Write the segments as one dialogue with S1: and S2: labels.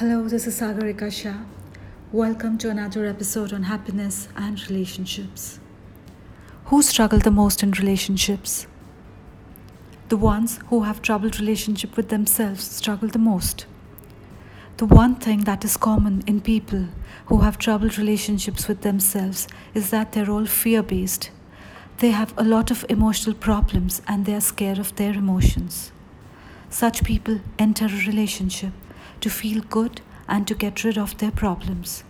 S1: Hello, this is Sagarika Shah. Welcome to another episode on happiness and relationships. Who struggle the most in relationships? The ones who have troubled relationship with themselves struggle the most. The one thing that is common in people who have troubled relationships with themselves is that they're all fear based. They have a lot of emotional problems and they are scared of their emotions. Such people enter a relationship to feel good and to get rid of their problems.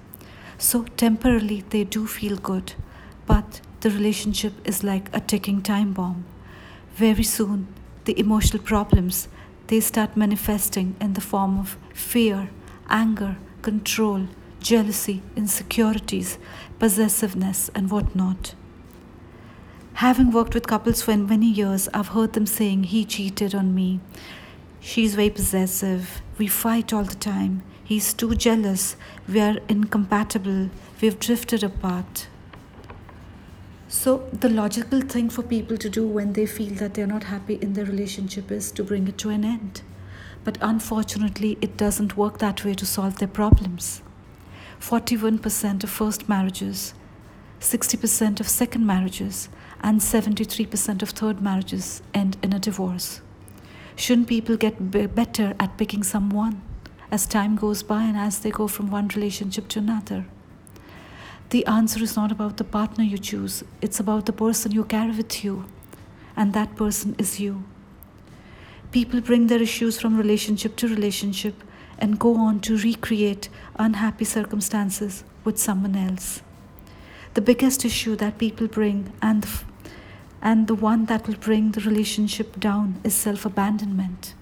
S1: So, temporarily, they do feel good, but the relationship is like a ticking time bomb. Very soon, the emotional problems they start manifesting in the form of fear, anger, control, jealousy, insecurities, possessiveness, and whatnot. Having worked with couples for many years, I've heard them saying, He cheated on me. She's very possessive. We fight all the time. He's too jealous. We are incompatible. We've drifted apart. So, the logical thing for people to do when they feel that they're not happy in their relationship is to bring it to an end. But unfortunately, it doesn't work that way to solve their problems. 41% of first marriages, 60% of second marriages, and 73% of third marriages end in a divorce. Shouldn't people get better at picking someone as time goes by and as they go from one relationship to another? The answer is not about the partner you choose, it's about the person you carry with you, and that person is you. People bring their issues from relationship to relationship and go on to recreate unhappy circumstances with someone else. The biggest issue that people bring and the and the one that will bring the relationship down is self abandonment.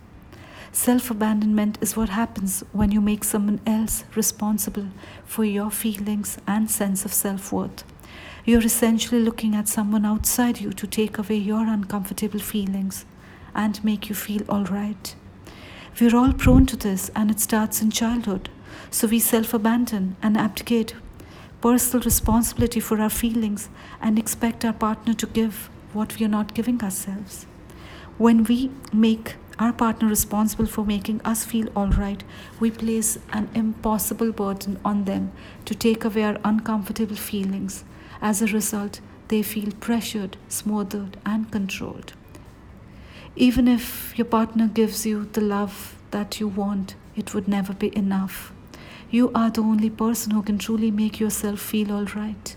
S1: Self abandonment is what happens when you make someone else responsible for your feelings and sense of self worth. You're essentially looking at someone outside you to take away your uncomfortable feelings and make you feel all right. We're all prone to this, and it starts in childhood. So we self abandon and abdicate personal responsibility for our feelings and expect our partner to give what we are not giving ourselves. When we make our partner responsible for making us feel all right, we place an impossible burden on them to take away our uncomfortable feelings. As a result, they feel pressured, smothered, and controlled. Even if your partner gives you the love that you want, it would never be enough. You are the only person who can truly make yourself feel all right.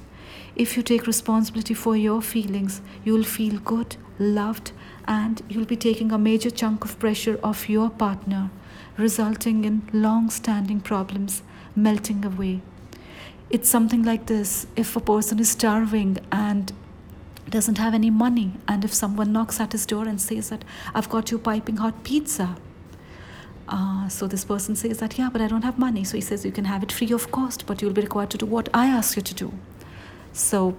S1: If you take responsibility for your feelings, you'll feel good, loved, and you'll be taking a major chunk of pressure off your partner, resulting in long standing problems melting away. It's something like this if a person is starving and doesn't have any money, and if someone knocks at his door and says that, I've got you piping hot pizza. Uh, so this person says that, yeah, but I don't have money. So he says, you can have it free of cost, but you'll be required to do what I ask you to do. So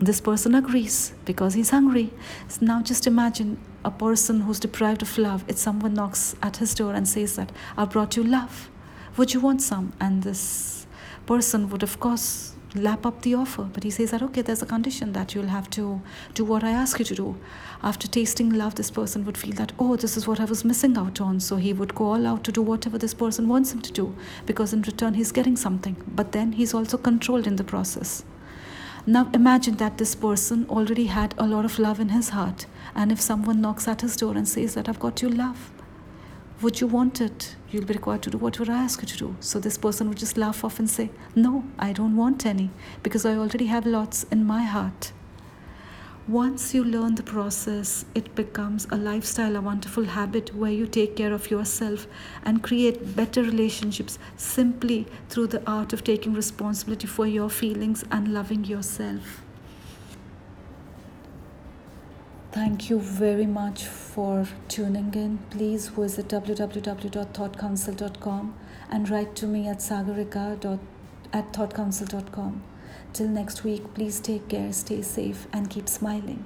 S1: this person agrees because he's hungry. So now just imagine a person who's deprived of love. If someone knocks at his door and says that, I brought you love. Would you want some? And this person would, of course, lap up the offer. But he says that, okay, there's a condition that you'll have to do what I ask you to do. After tasting love, this person would feel that, oh, this is what I was missing out on. So he would go all out to do whatever this person wants him to do because in return, he's getting something. But then he's also controlled in the process. Now imagine that this person already had a lot of love in his heart, and if someone knocks at his door and says that I've got your love, would you want it? You'll be required to do whatever I ask you to do. So this person would just laugh off and say, No, I don't want any because I already have lots in my heart. Once you learn the process, it becomes a lifestyle, a wonderful habit where you take care of yourself and create better relationships simply through the art of taking responsibility for your feelings and loving yourself. Thank you very much for tuning in. Please visit www.thoughtcouncil.com and write to me at sagarika at. Till next week, please take care, stay safe, and keep smiling.